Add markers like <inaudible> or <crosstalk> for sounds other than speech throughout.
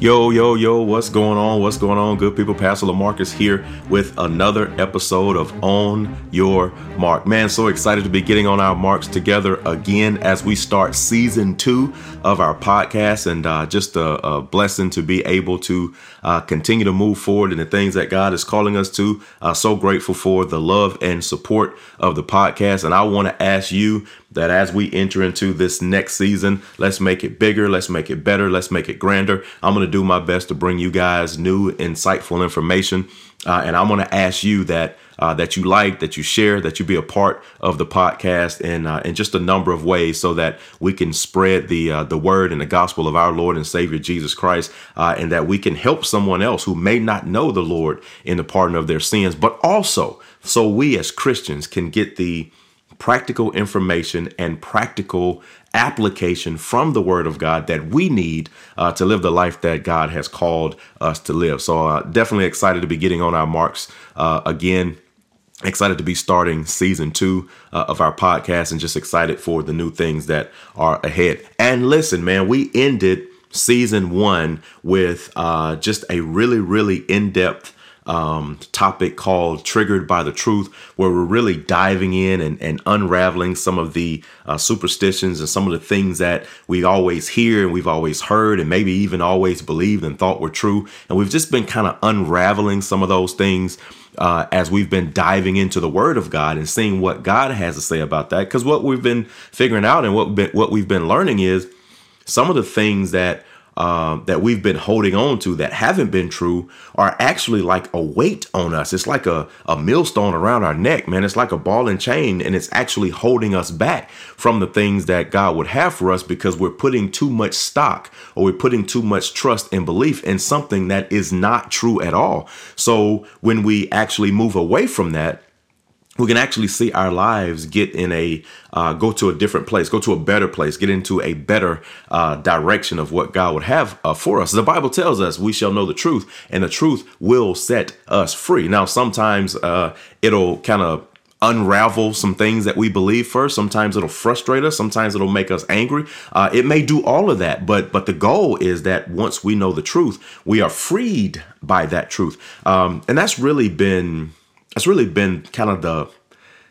Yo, yo, yo, what's going on? What's going on, good people? Pastor Lamarcus here with another episode of On Your Mark. Man, so excited to be getting on our marks together again as we start season two of our podcast, and uh, just a, a, blessing to be able to uh, continue to move forward in the things that God is calling us to. Uh, so grateful for the love and support of the podcast, and I want to ask you that as we enter into this next season, let's make it bigger, let's make it better, let's make it grander. I'm going to do my best to bring you guys new, insightful information. Uh, and I'm going to ask you that uh, that you like, that you share, that you be a part of the podcast in uh, in just a number of ways, so that we can spread the uh, the word and the gospel of our Lord and Savior Jesus Christ, uh, and that we can help someone else who may not know the Lord in the pardon of their sins, but also so we as Christians can get the practical information and practical application from the Word of God that we need uh, to live the life that God has called us to live. So, uh, definitely excited to be getting on our marks uh, again. Excited to be starting season two uh, of our podcast and just excited for the new things that are ahead. And listen, man, we ended season one with uh, just a really, really in depth um, topic called Triggered by the Truth, where we're really diving in and, and unraveling some of the uh, superstitions and some of the things that we always hear and we've always heard and maybe even always believed and thought were true. And we've just been kind of unraveling some of those things. Uh, as we've been diving into the Word of God and seeing what God has to say about that, because what we've been figuring out and what what we've been learning is some of the things that um, that we've been holding on to that haven't been true are actually like a weight on us. It's like a, a millstone around our neck, man. It's like a ball and chain, and it's actually holding us back from the things that God would have for us because we're putting too much stock or we're putting too much trust and belief in something that is not true at all. So when we actually move away from that, we can actually see our lives get in a uh, go to a different place, go to a better place, get into a better uh, direction of what God would have uh, for us. The Bible tells us we shall know the truth, and the truth will set us free. Now, sometimes uh, it'll kind of unravel some things that we believe first sometimes it'll frustrate us sometimes it'll make us angry uh, it may do all of that but but the goal is that once we know the truth we are freed by that truth um, and that's really been that's really been kind of the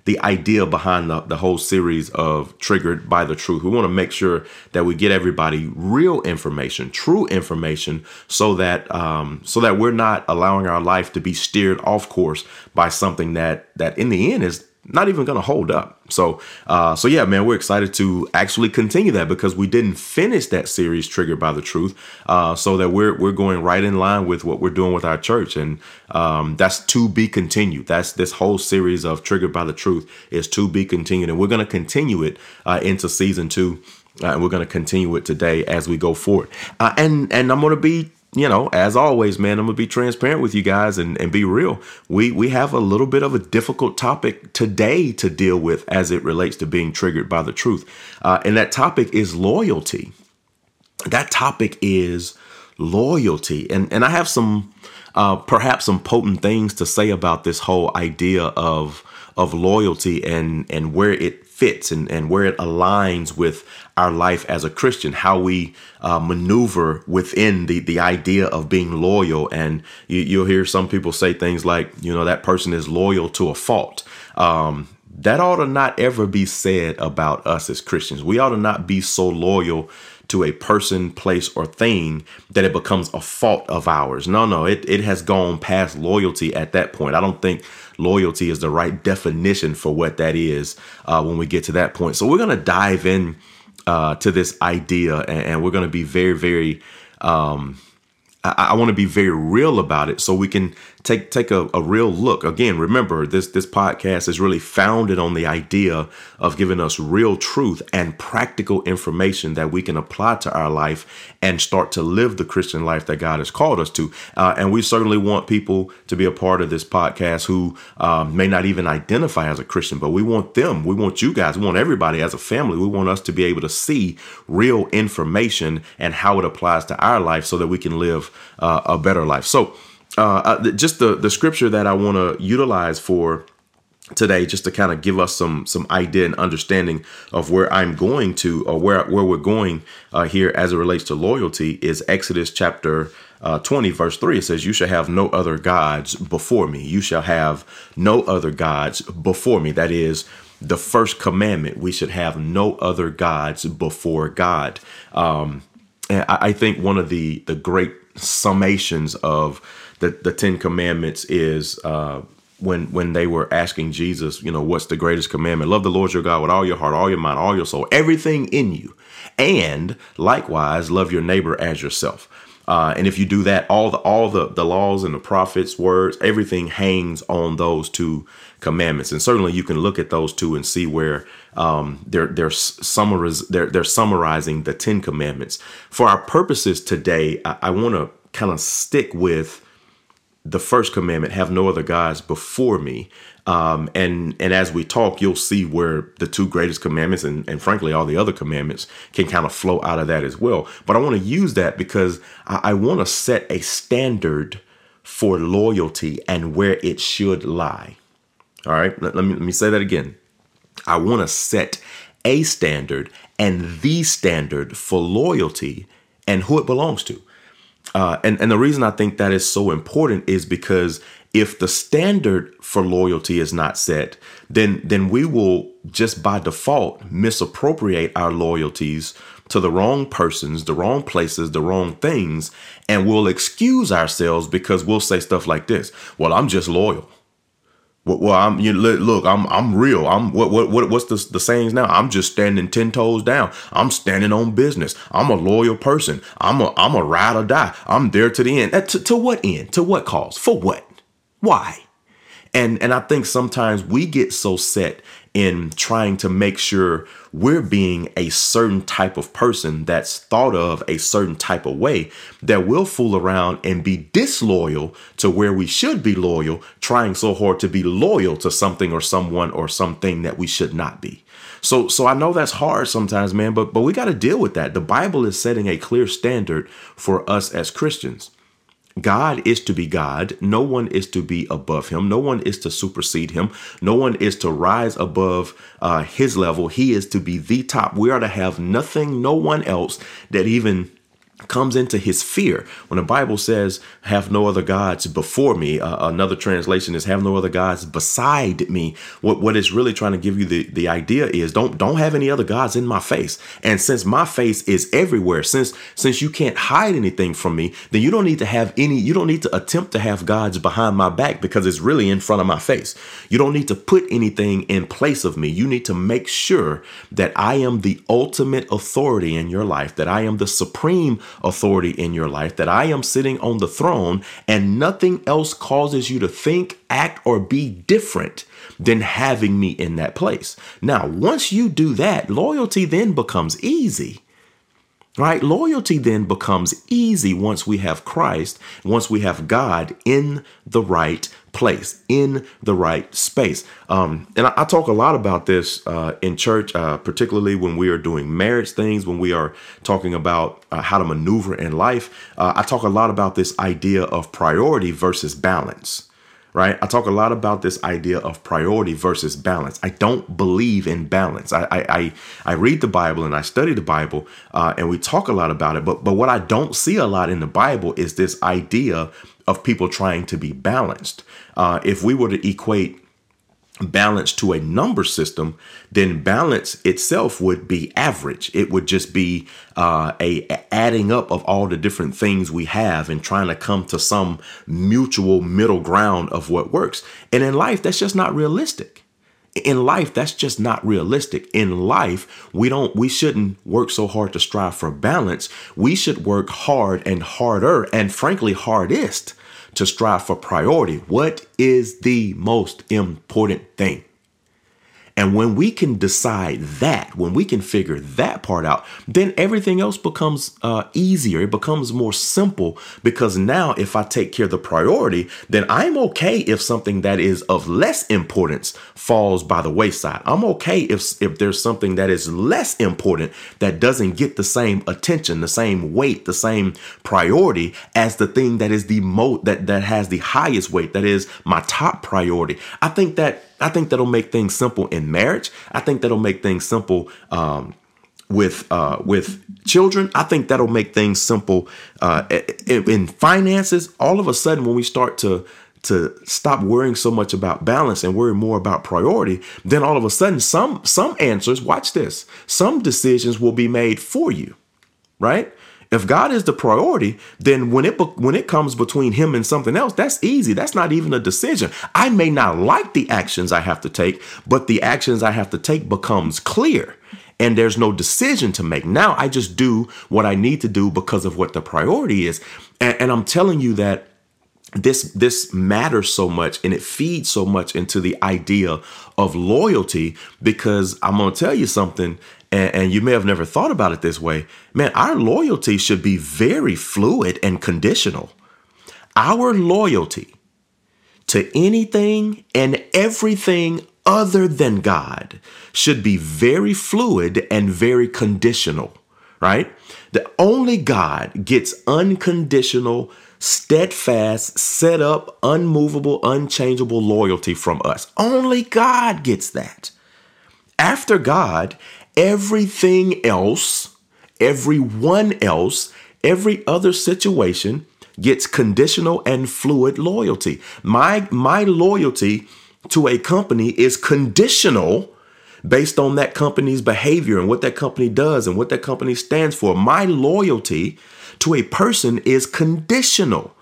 the idea behind the, the whole series of triggered by the truth. We want to make sure that we get everybody real information true information so that um, so that we're not allowing our life to be steered off course by something that that in the end is not even to hold up. So, uh, so yeah, man, we're excited to actually continue that because we didn't finish that series triggered by the truth. Uh, so that we're we're going right in line with what we're doing with our church, and um, that's to be continued. That's this whole series of triggered by the truth is to be continued, and we're to continue it uh, into season two. Uh, and we're going to continue it today as we go forward. Uh, and and I'm going to be you know, as always, man, I'm gonna be transparent with you guys and, and be real. We we have a little bit of a difficult topic today to deal with as it relates to being triggered by the truth, uh, and that topic is loyalty. That topic is loyalty, and and I have some uh, perhaps some potent things to say about this whole idea of of loyalty and and where it fits and, and where it aligns with our life as a Christian, how we uh, maneuver within the, the idea of being loyal. And you, you'll hear some people say things like, you know, that person is loyal to a fault. Um, that ought to not ever be said about us as Christians. We ought to not be so loyal to a person, place, or thing that it becomes a fault of ours. No, no, it, it has gone past loyalty at that point. I don't think loyalty is the right definition for what that is uh, when we get to that point. So we're going to dive in uh, to this idea and, and we're going to be very, very. Um, I, I want to be very real about it so we can take take a, a real look. Again, remember this this podcast is really founded on the idea of giving us real truth and practical information that we can apply to our life and start to live the Christian life that God has called us to. Uh, and we certainly want people to be a part of this podcast who um, may not even identify as a Christian, but we want them, we want you guys, we want everybody as a family, we want us to be able to see real information and how it applies to our life so that we can live uh, a better life. So uh, just the the scripture that I want to utilize for today just to kind of give us some some idea and understanding of where I'm going to or where where we're going uh, here as it relates to loyalty is Exodus chapter uh, 20 verse 3 it says you shall have no other gods before me. You shall have no other gods before me. That is the first commandment. We should have no other gods before God. Um, and I, I think one of the the great summations of the the Ten Commandments is uh, when when they were asking Jesus, you know, what's the greatest commandment? Love the Lord your God with all your heart, all your mind, all your soul, everything in you, and likewise love your neighbor as yourself. Uh, and if you do that, all the all the the laws and the prophets' words, everything hangs on those two commandments. And certainly, you can look at those two and see where um, they're they're summariz- they're they're summarizing the Ten Commandments. For our purposes today, I, I want to kind of stick with the first commandment have no other gods before me. Um, and and as we talk you'll see where the two greatest commandments and, and frankly all the other commandments can kind of flow out of that as well. But i want to use that because i, I want to set a standard for loyalty and where it should lie. All right? Let, let me let me say that again. I want to set a standard and the standard for loyalty and who it belongs to uh, and, and the reason I think that is so important is because if the standard for loyalty is not set, then then we will just by default misappropriate our loyalties to the wrong persons, the wrong places, the wrong things, and we'll excuse ourselves because we'll say stuff like this. Well, I'm just loyal. Well, I'm you look. I'm I'm real. I'm what what what what's the the sayings now? I'm just standing ten toes down. I'm standing on business. I'm a loyal person. I'm a I'm a ride or die. I'm there to the end. To, to what end? To what cause? For what? Why? And and I think sometimes we get so set in trying to make sure we're being a certain type of person that's thought of a certain type of way that we'll fool around and be disloyal to where we should be loyal, trying so hard to be loyal to something or someone or something that we should not be. So so I know that's hard sometimes, man, but but we got to deal with that. The Bible is setting a clear standard for us as Christians. God is to be God. No one is to be above him. No one is to supersede him. No one is to rise above uh, his level. He is to be the top. We are to have nothing, no one else that even comes into his fear. When the Bible says, have no other gods before me, uh, another translation is have no other gods beside me. What, what it's really trying to give you the, the idea is don't, don't have any other gods in my face. And since my face is everywhere, since, since you can't hide anything from me, then you don't need to have any, you don't need to attempt to have gods behind my back because it's really in front of my face. You don't need to put anything in place of me. You need to make sure that I am the ultimate authority in your life, that I am the supreme authority in your life, that I am sitting on the throne and nothing else causes you to think, act, or be different than having me in that place. Now, once you do that, loyalty then becomes easy. Right? Loyalty then becomes easy once we have Christ, once we have God in the right place, in the right space. Um, and I, I, talk a lot about this uh, in church, uh, particularly when we are doing marriage things, when we are talking about uh, how to maneuver in life. Uh, I talk a lot about this idea of priority versus balance right? I talk a lot about this idea of priority versus balance. I don't believe in balance. I I I, read the Bible and I study the Bible, uh, and we talk a lot about it. But but what I don't see a lot in the Bible is this idea of people trying to be balanced. Uh, if we were to equate balance to a number system, then balance itself would be average. It would just be uh, a, a adding up of all the different things we have and trying to come to some mutual middle ground of what works. And in life, that's just not realistic. In life, that's just not realistic. In life, we don't, we shouldn't work so hard to strive for balance. We should work hard and harder and frankly, hardest to strive for priority. What is the most important thing? And when we can decide that, when we can figure that part out, then everything else becomes uh, easier. It becomes more simple because now, if I take care of the priority, then I'm okay if something that is of less importance falls by the wayside. I'm okay if if there's something that is less important that doesn't get the same attention, the same weight, the same priority as the thing that is the most that that has the highest weight, that is my top priority. I think that I think that'll make things simple in marriage. I think that'll make things simple um, with uh, with children. I think that'll make things simple uh, in, in finances. All of a sudden, when we start to to stop worrying so much about balance and worry more about priority, then all of a sudden, some some answers. Watch this. Some decisions will be made for you, right? If God is the priority, then when it when it comes between him and something else, that's easy. That's not even a decision. I may not like the actions I have to take, but the actions I have to take becomes clear and there's no decision to make. Now I just do what I need to do because of what the priority is. And, and I'm telling you that this this matters so much and it feeds so much into the idea of loyalty because I'm going to tell you something and, and, you may have never thought about it this way. Man, our loyalty should be very fluid and conditional. Our loyalty to anything and everything other than God should be very fluid and very conditional, right? The only God gets unconditional, steadfast, set up, unmovable, unchangeable loyalty from us. Only God gets that. After God, everything else, everyone else, every other situation gets conditional and fluid loyalty. My my loyalty to a company is conditional based on that company's behavior and what that company does and what that company stands for. My loyalty to a person is conditional.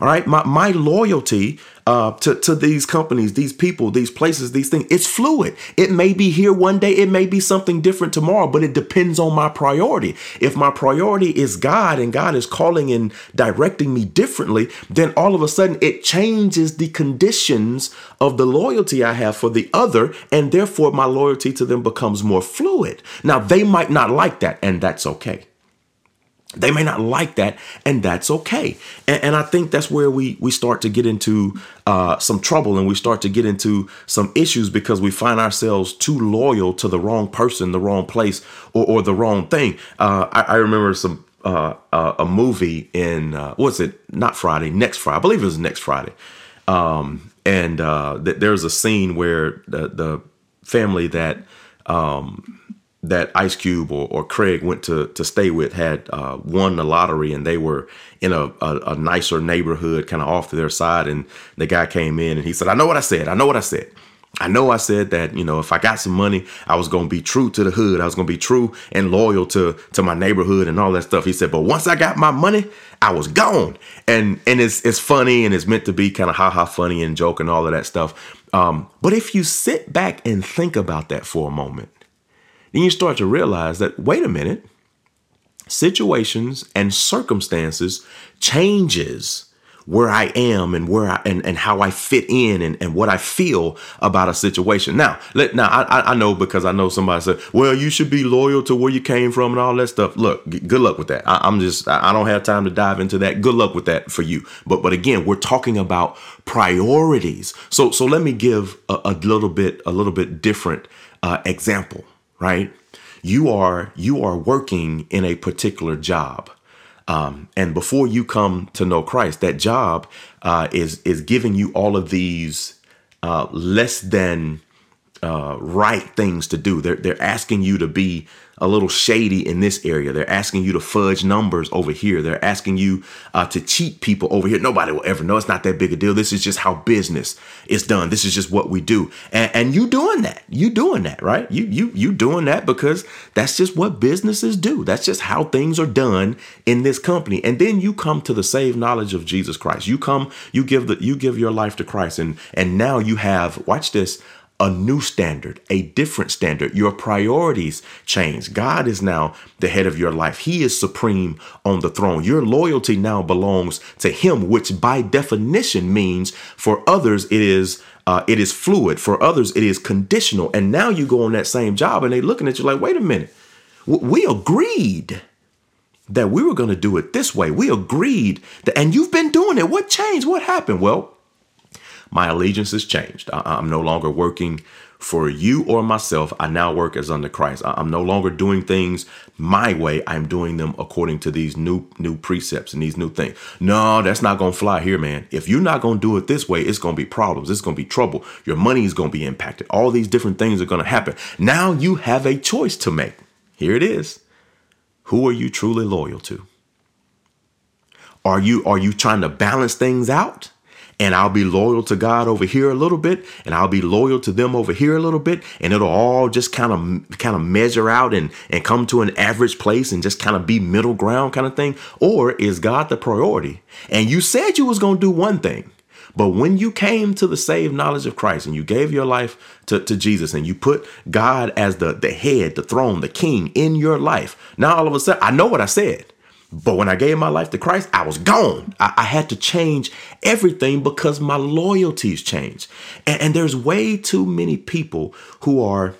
All right. My, my loyalty uh, to, to these companies, these people, these places, these things, it's fluid. It may be here one day, it may be something different tomorrow, but it depends on my priority. If my priority is God and God is calling and directing me differently, then all of a sudden it changes the conditions of the loyalty I have for the other, and therefore my loyalty to them becomes more fluid. Now, they might not like that, and that's okay. They may not like that, and that's okay. And, and, I think that's where we we start to get into uh, some trouble, and we start to get into some issues because we find ourselves too loyal to the wrong person, the wrong place, or, or the wrong thing. Uh, I, I, remember some uh, uh a movie in uh, what's it? Not Friday, next Friday. I believe it was next Friday. Um, and uh, th- there's a scene where the the family that um, that Ice Cube or, or Craig went to to stay with had uh, won the lottery and they were in a, a, a nicer neighborhood, kind of off to their side. And the guy came in and he said, "I know what I said. I know what I said." I know I said that, you know, if I got some money, I was to be true to the hood. I was to be true and loyal to to my neighborhood and all that stuff. He said, but once I got my money, I was gone. And and it's it's funny and it's meant to be kind of ha ha funny and joke and all of that stuff. Um, but if you sit back and think about that for a moment, then you start to realize that, wait a minute, situations and circumstances changes where I am and where I and, and how I fit in and, and what I feel about a situation. Now, let now I, I know because I know somebody said, well, you should be loyal to where you came from and all that stuff. Look, good luck with that. I, am just I don't have time to dive into that. Good luck with that for you. But but again, we're talking about priorities. So so let me give a, a little bit a little bit different uh, example right? You are you are working in a particular job. Um, and before you come to know Christ, that job uh, is is giving you all of these uh, less than uh, right things to do. They're they're asking you to be a little shady in this area. They're asking you to fudge numbers over here. They're asking you uh, to cheat people over here. Nobody will ever know. It's not that big a deal. This is just how business is done. This is just what we do. And, and you doing that. You doing that, right? You you you doing that because that's just what businesses do. That's just how things are done in this company. And then you come to the saved knowledge of Jesus Christ. You come, you give the you give your life to Christ, and and now you have watch this a new standard, a different standard. Your priorities change. God is now the head of your life. He is supreme on the throne. Your loyalty now belongs to Him, which by definition means for others it is uh, it is fluid. For others it is conditional. And now you go on that same job and they're looking at you like, wait a minute, we agreed that we were going to do it this way. We agreed that, and you've been doing it. What changed? What happened? Well, my allegiance has changed. I, am no longer working for you or myself. I now work as under Christ. I, I'm no longer doing things my way. I'm doing them according to these new new precepts and these new things. No, that's not gonna fly here, man. If you're not gonna do it this way, it's gonna be problems. It's gonna be trouble. Your money is gonna be impacted. All these different things are gonna happen. Now you have a choice to make. Here it is. Who are you truly loyal to? Are you are you trying to balance things out? And I'll be loyal to God over here a little bit, and I'll be loyal to them over here a little bit, and it'll all just kind of kind of measure out and and come to an average place and just kind of be middle ground kind of thing. Or is God the priority? And you said you was gonna do one thing, but when you came to the saved knowledge of Christ and you gave your life to, to Jesus and you put God as the, the head, the throne, the king in your life, now all of a sudden, I know what I said. But when I gave my life to Christ, I was gone. I, I had to change everything because my loyalties changed. And, and there's way too many people who are,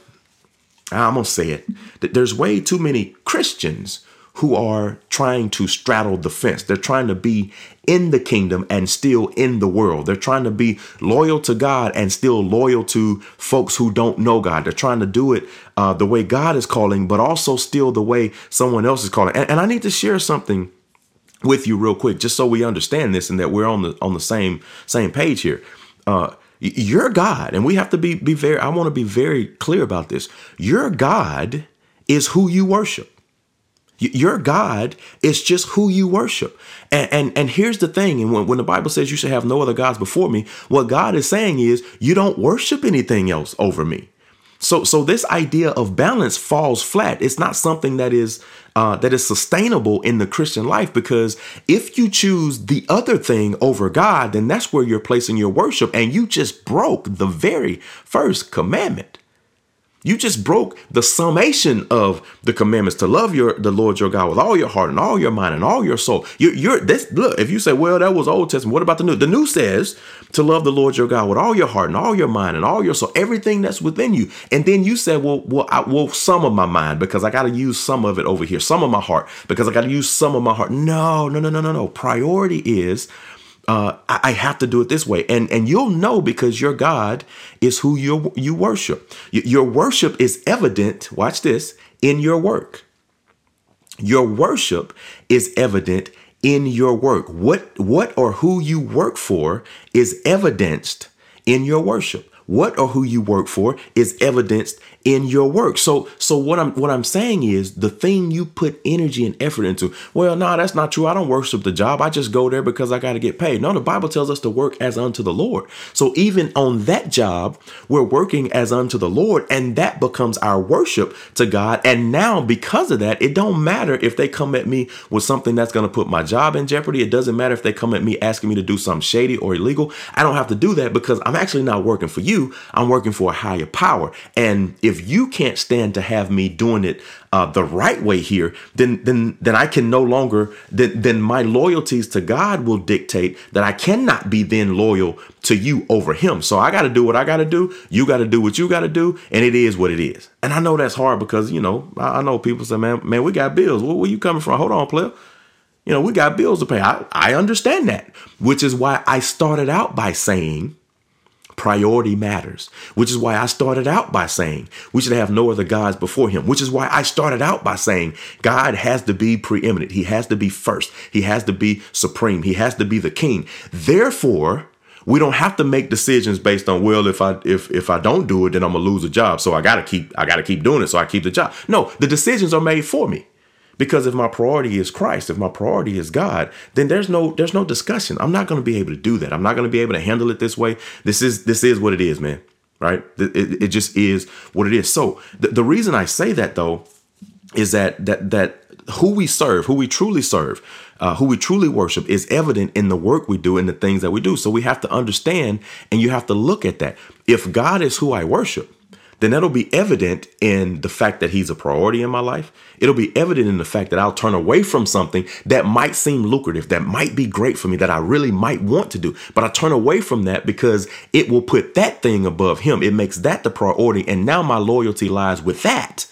I'm going to say it, there's way too many Christians who are trying to straddle the fence. They're trying to be in the kingdom and still in the world. They're trying to be loyal to God and still loyal to folks who don't know God. They're trying to do it uh, the way God is calling, but also still the way someone else is calling. And, and I need to share something with you real quick, just so we understand this and that we're on the on the same same page here. Uh, your God, and we have to be be very. I want to be very clear about this. Your God is who you worship. Your God is just who you worship. And, and, and here's the thing. And when, when the Bible says you should have no other gods before me, what God is saying is you don't worship anything else over me. So, so this idea of balance falls flat. It's not something that is uh, that is sustainable in the Christian life because if you choose the other thing over God, then that's where you're placing your worship, and you just broke the very first commandment. You just broke the summation of the commandments to love your the Lord your God with all your heart and all your mind and all your soul. You're, you're this look. If you say, "Well, that was Old Testament," what about the New? The New says to love the Lord your God with all your heart and all your mind and all your soul, everything that's within you. And then you said, "Well, well, I, well, some of my mind because I got to use some of it over here, some of my heart because I got to use some of my heart." No, no, no, no, no, no. Priority is uh, I, I, have to do it this way. And, and you'll know because your God is who you, you worship. Your worship is evident, watch this, in your work. Your worship is evident in your work. What, what or who you work for is evidenced in your worship what or who you work for is evidenced in your work. So so what I'm what I'm saying is the thing you put energy and effort into. Well, no, that's not true. I don't worship the job. I just go there because I got to get paid. No, the Bible tells us to work as unto the Lord. So even on that job, we're working as unto the Lord and that becomes our worship to God. And now because of that, it don't matter if they come at me with something that's going to put my job in jeopardy. It doesn't matter if they come at me asking me to do something shady or illegal. I don't have to do that because I'm actually not working for you. I'm working for a higher power. And if if you can't stand to have me doing it uh, the right way here, then then then I can no longer then then my loyalties to God will dictate that I cannot be then loyal to you over Him. So I got to do what I got to do. You got to do what you got to do, and it is what it is. And I know that's hard because you know I, I know people say, man, man, we got bills. Where, where you coming from? Hold on, player. You know, we got bills to pay. I, I understand that, which is why I started out by saying Priority matters, which is why I started out by saying we should have no other gods before him, which is why I started out by saying God has to be preeminent. He has to be first. He has to be supreme. He has to be the king. Therefore, we don't have to make decisions based on well if i if if i don't do it then i'm gonna lose a job so i gotta keep i gotta keep doing it so i keep the job no the decisions are made for me because if my priority is Christ, if my priority is God, then there's no there's no discussion. I'm not going to be able to do that. I'm not going to be able to handle it this way. This is this is what it is, man. Right? It, it just is what it is. So the, the reason I say that though is that that that who we serve, who we truly serve, uh, who we truly worship is evident in the work we do and the things that we do. So we have to understand and you have to look at that. If God is who I worship, then that'll be evident in the fact that he's a priority in my life. It'll be evident in the fact that I'll turn away from something that might seem lucrative, that might be great for me, that I really might want to do. But I turn away from that because it will put that thing above him. It makes that the priority. And now my loyalty lies with that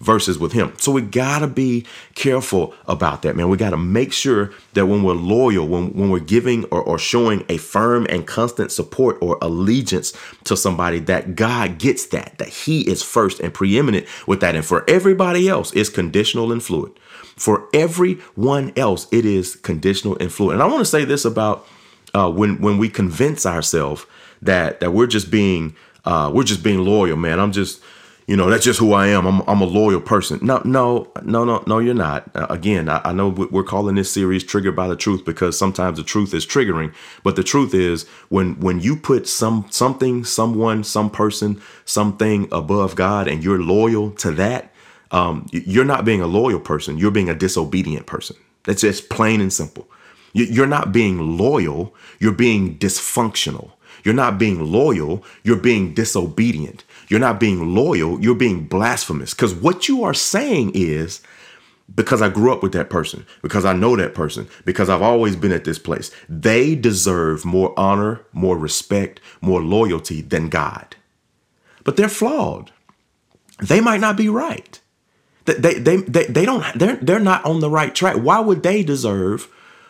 versus with him. So we gotta be careful about that, man. We gotta make sure that when we're loyal, when, when we're giving or, or showing a firm and constant support or allegiance to somebody, that God gets that, that he is first and preeminent with that. And for everybody else, it's conditional and fluid. For everyone else, it is conditional and fluid. And I want to say this about uh, when when we convince ourselves that that we're just being uh, we're just being loyal, man. I'm just you know that's just who I am. I'm I'm a loyal person. No no no no no you're not. Uh, again, I, I know we're calling this series "Triggered by the Truth" because sometimes the truth is triggering, but the truth is when when you put some something, someone, some person, something above God, and you're loyal to that, um, you're not being a loyal person. You're being a disobedient person. That's just plain and simple. You're not being loyal, you're being dysfunctional. You're not being loyal, you're being disobedient. You're not being loyal, you're being blasphemous. Because what you are saying is, because I grew up with that person, because I know that person, because I've always been at this place, they deserve more honor, more respect, more loyalty than God. But they're flawed. They might not be right. They, they, they, they don't, they're, they're not on the right track. Why would they deserve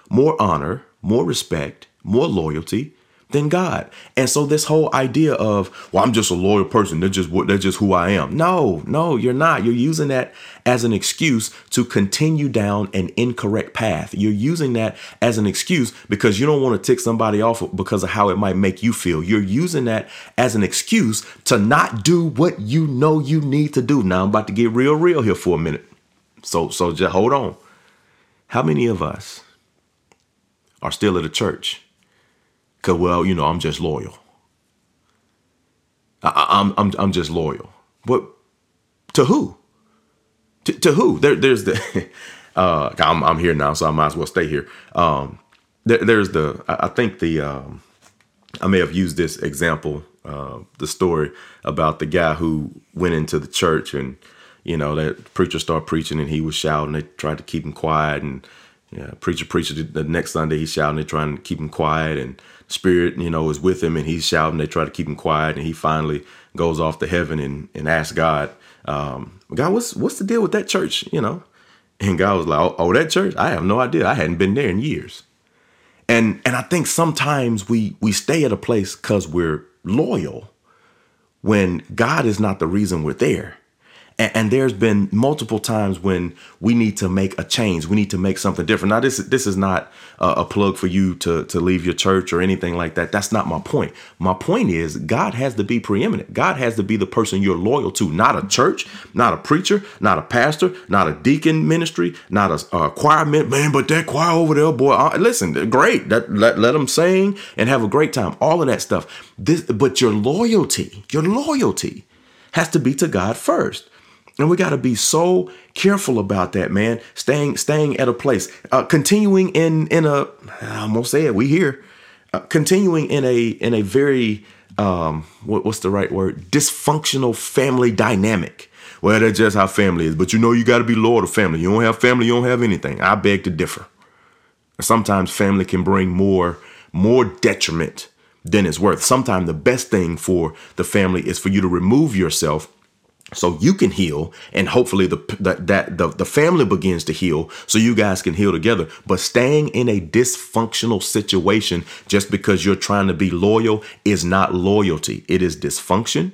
more honor, more respect, more loyalty than God. And so this whole idea of, well, I'm just a loyal person. They're just they're just who I am. No, no, you're not. You're using that as an excuse to continue down an incorrect path. You're using that as an excuse because you don't want to tick somebody off because of how it might make you feel. You're using that as an excuse to not do what you know you need to do. Now I'm about to get real real here for a minute. So so just hold on. How many of us are still at a church. Cause well, you know, I'm just loyal. I, am I'm, I'm I'm just loyal. But to who? To, to who? There there's the <laughs> uh I'm I'm here now, so I might as well stay here. Um there, there's the I, think the um I may have used this example, uh, the story about the guy who went into the church and you know that preacher started preaching and he was shouting. They tried to keep him quiet and yeah, preacher, preacher. The next Sunday he's shouting. They're trying to keep him quiet, and Spirit, you know, is with him, and he's shouting. They try to keep him quiet, and he finally goes off to heaven and and asks God, um, God, what's what's the deal with that church? You know, and God was like, oh, oh, that church? I have no idea. I hadn't been there in years. And and I think sometimes we we stay at a place because we're loyal, when God is not the reason we're there. And, and, there's been multiple times when we need to make a change. We need to make something different. Now, this this is not a, a plug for you to to leave your church or anything like that. That's not my point. My point is God has to be preeminent. God has to be the person you're loyal to, not a church, not a preacher, not a pastor, not a deacon ministry, not a, a choir man. Man, but that choir over there, boy, uh, listen, great. That let let them sing and have a great time. All of that stuff. This, but your loyalty, your loyalty has to be to God first. And we got to be so careful about that, man. Staying, staying at a place, uh, continuing in in a. I'm gonna say it. We here, uh, continuing in a in a very um, what, what's the right word? Dysfunctional family dynamic. Well, that's just how family is. But you know, you got to be loyal to family. You don't have family, you don't have anything. I beg to differ. Sometimes family can bring more more detriment than it's worth. Sometimes the best thing for the family is for you to remove yourself so you can heal and hopefully the, that the, the family begins to heal so you guys can heal together. But staying in a dysfunctional situation just because you're trying to be loyal is not loyalty. It is dysfunction.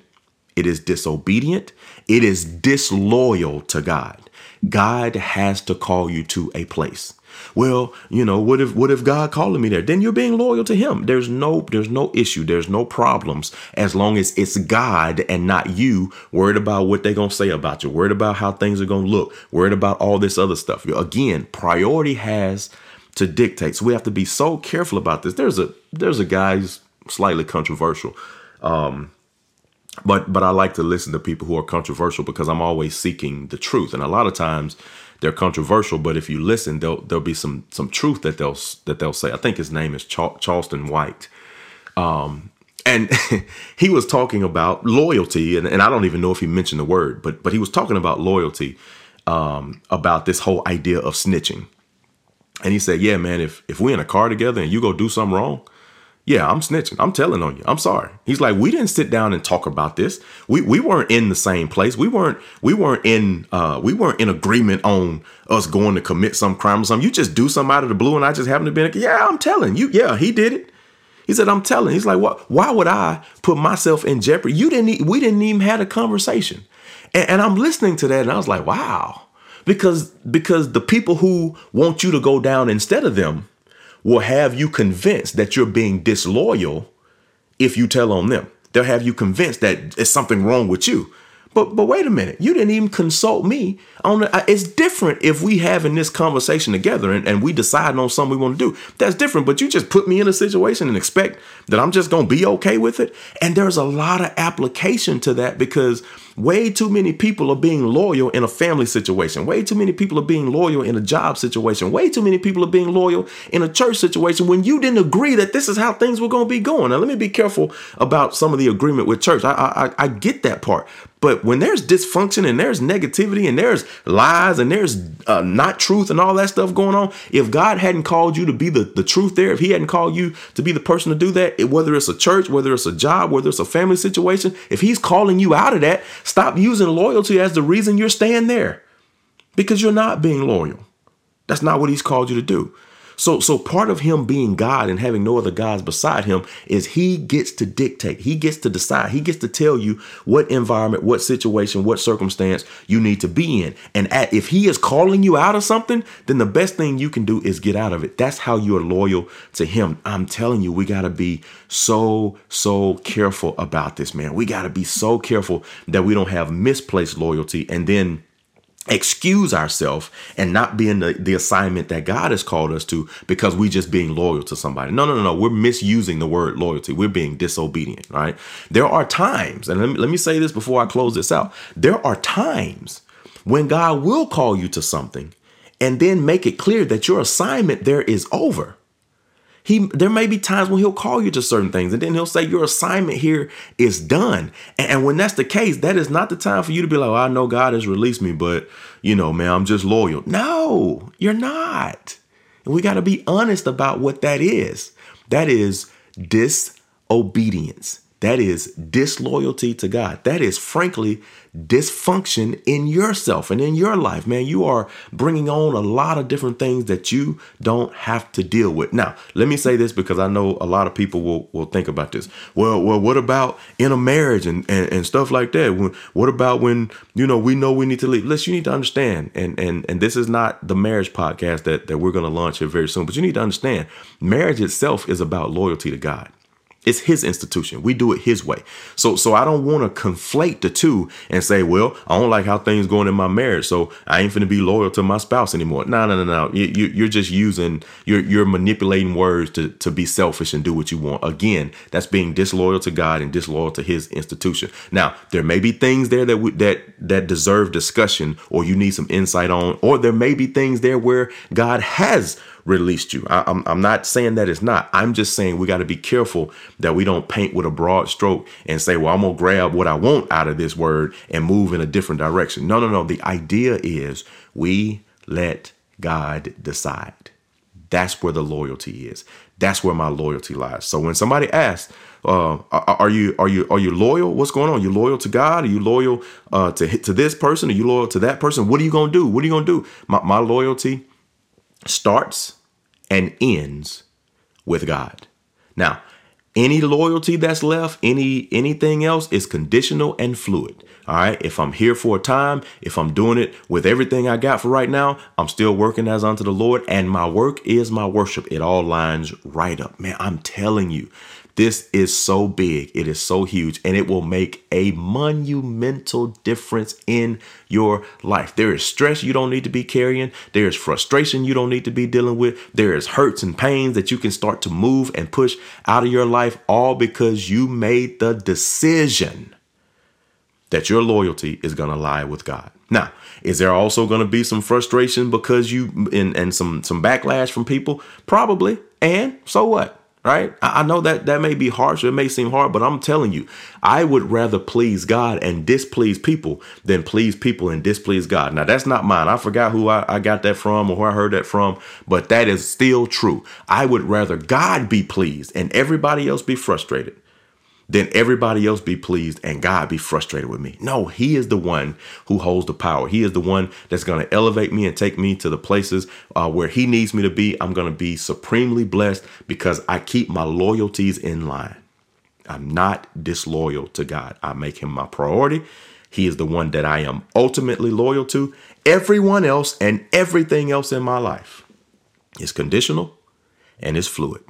It is disobedient. It is disloyal to god god has to call you to a place well, you know, what if what if God calling me there? Then you're being loyal to him. There's no there's no issue, there's no problems as long as it's God and not you worried about what they're going to say about you, worried about how things are going to look, worried about all this other stuff. Again, priority has to dictate. So we have to be so careful about this. There's a there's a guy who's slightly controversial. Um but but I like to listen to people who are controversial because I'm always seeking the truth. And a lot of times they're controversial, but if you listen, there'll there'll be some some truth that they'll that they'll say. I think his name is Charleston White, um, and <laughs> he was talking about loyalty, and, and I don't even know if he mentioned the word, but but he was talking about loyalty, um, about this whole idea of snitching, and he said, "Yeah, man, if if we're in a car together and you go do something wrong." Yeah, I'm snitching. I'm telling on you. I'm sorry. He's like, we didn't sit down and talk about this. We we weren't in the same place. We weren't we weren't in uh we weren't in agreement on us going to commit some crime or something. You just do something out of the blue, and I just happen to be like, yeah, I'm telling you. Yeah, he did it. He said, I'm telling. He's like, what? Why would I put myself in jeopardy? You didn't. We didn't even had a conversation, and, and I'm listening to that, and I was like, wow, because because the people who want you to go down instead of them will have you convinced that you're being disloyal if you tell on them. They'll have you convinced that it's something wrong with you. But but wait a minute, you didn't even consult me on it. It's different if we having this conversation together and, and we deciding on something we want to do. That's different. But you just put me in a situation and expect that I'm just gonna be okay with it. And there's a lot of application to that because Way too many people are being loyal in a family situation. Way too many people are being loyal in a job situation. Way too many people are being loyal in a church situation when you didn't agree that this is how things were going to be going. Now, let me be careful about some of the agreement with church. I, I, I get that part. But when there's dysfunction and there's negativity and there's lies and there's uh, not truth and all that stuff going on, if God hadn't called you to be the, the truth there, if He hadn't called you to be the person to do that, whether it's a church, whether it's a job, whether it's a family situation, if He's calling you out of that, Stop using loyalty as the reason you're staying there because you're not being loyal. That's not what he's called you to do. So, so part of him being God and having no other gods beside him is he gets to dictate. He gets to decide. He gets to tell you what environment, what situation, what circumstance you need to be in. And at, if he is calling you out of something, then the best thing you can do is get out of it. That's how you are loyal to him. I'm telling you, we got to be so, so careful about this, man. We got to be so careful that we don't have misplaced loyalty and then excuse ourselves and not being the, the assignment that God has called us to because we just being loyal to somebody. No, no, no, no. We're misusing the word loyalty. We're being disobedient, right? There are times, and let me, let me say this before I close this out. There are times when God will call you to something and then make it clear that your assignment there is over. He there may be times when he'll call you to certain things and then he'll say your assignment here is done. And, and when that's the case, that is not the time for you to be like, oh, I know God has released me, but you know, man, I'm just loyal. No, you're not. And we got to be honest about what that is. That is disobedience. That is disloyalty to God. That is, frankly, dysfunction in yourself and in your life, man. You are bringing on a lot of different things that you don't have to deal with. Now, let me say this because I know a lot of people will, will think about this. Well, well, what about in a marriage and, and, and stuff like that? When, what about when, you know, we know we need to leave? Listen, you need to understand, and, and, and this is not the marriage podcast that, that we're going to launch here very soon, but you need to understand marriage itself is about loyalty to God. It's his institution. We do it his way. So so I don't want to conflate the two and say, well, I don't like how things going in my marriage, so I ain't finna be loyal to my spouse anymore. No, no, no, no. You, you, you're just using, you're you're manipulating words to to be selfish and do what you want. Again, that's being disloyal to God and disloyal to His institution. Now, there may be things there that that that deserve discussion, or you need some insight on, or there may be things there where God has released you. I, am I'm, I'm not saying that it's not. I'm just saying we got to be careful that we don't paint with a broad stroke and say, well, I'm going to grab what I want out of this word and move in a different direction. No, no, no. The idea is we let God decide. That's where the loyalty is. That's where my loyalty lies. So when somebody asks, uh, are you are you are you loyal? What's going on? Are you loyal to God? Are you loyal uh, to to this person? Are you loyal to that person? What are you gonna do? What are you gonna do? My, my loyalty starts and ends with God. Now, any loyalty that's left, any anything else is conditional and fluid. All right. If I'm here for a time, if I'm doing it with everything I got for right now, I'm still working as unto the Lord, and my work is my worship. It all lines right up. Man, I'm telling you, this is so big. It is so huge, and it will make a monumental difference in your life. There is stress you don't need to be carrying. There is frustration you don't need to be dealing with. There is hurts and pains that you can start to move and push out of your life, all because you made the decision that your loyalty is going to lie with God. Now, is there also going to be some frustration because you and, and some some backlash from people? Probably. And so what? Right? I, know that that may be harsh or it may seem hard, but I'm telling you, I would rather please God and displease people than please people and displease God. Now, that's not mine. I forgot who I, I got that from or who I heard that from, but that is still true. I would rather God be pleased and everybody else be frustrated then everybody else be pleased and God be frustrated with me. No, He is the one who holds the power. He is the one that's going to elevate me and take me to the places uh, where He needs me to be. I'm going to be supremely blessed because I keep my loyalties in line. I'm not disloyal to God. I make Him my priority. He is the one that I am ultimately loyal to. Everyone else and everything else in my life is conditional and is fluid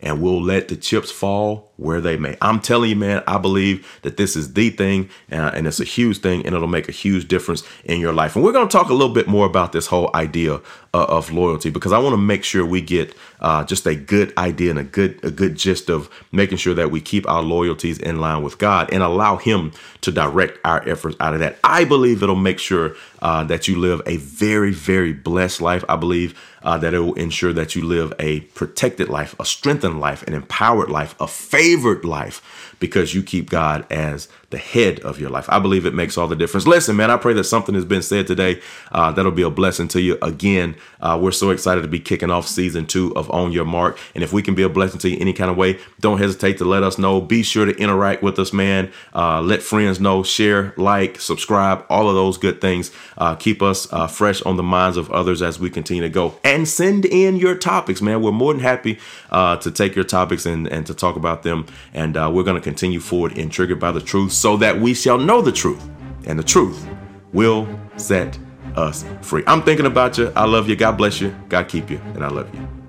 and we'll let the chips fall where they may. I'm telling you, man, I believe that this is the thing uh, and it's a huge thing and it'll make a huge difference in your life. And we're going to talk a little bit more about this whole idea uh, of loyalty because I want to make sure we get uh, just a good idea and a good a good gist of making sure that we keep our loyalties in line with God and allow Him to direct our efforts out of that. I believe it'll make sure uh, that you live a very very blessed life. I believe uh, that it will ensure that you live a protected life, a strengthened life, an empowered life, a favored life because you keep God as the head of your life. I believe it makes all the difference. Listen, man, I pray that something has been said today uh, that'll be a blessing to you. Again, uh, we're so excited to be kicking off season two of On Your Mark. And if we can be a blessing to you any kind of way, don't hesitate to let us know. Be sure to interact with us, man. Uh, let friends know, share, like, subscribe, all of those good things. Uh, keep us uh, fresh on the minds of others as we continue to go. And send in your topics, man. We're more than happy uh, to take your topics and, and to talk about them. And we're going to continue forward in Triggered by the Truth so that we shall know the truth, and the truth will set us free. I'm thinking about you. I love you. God bless you. God keep you. And I love you.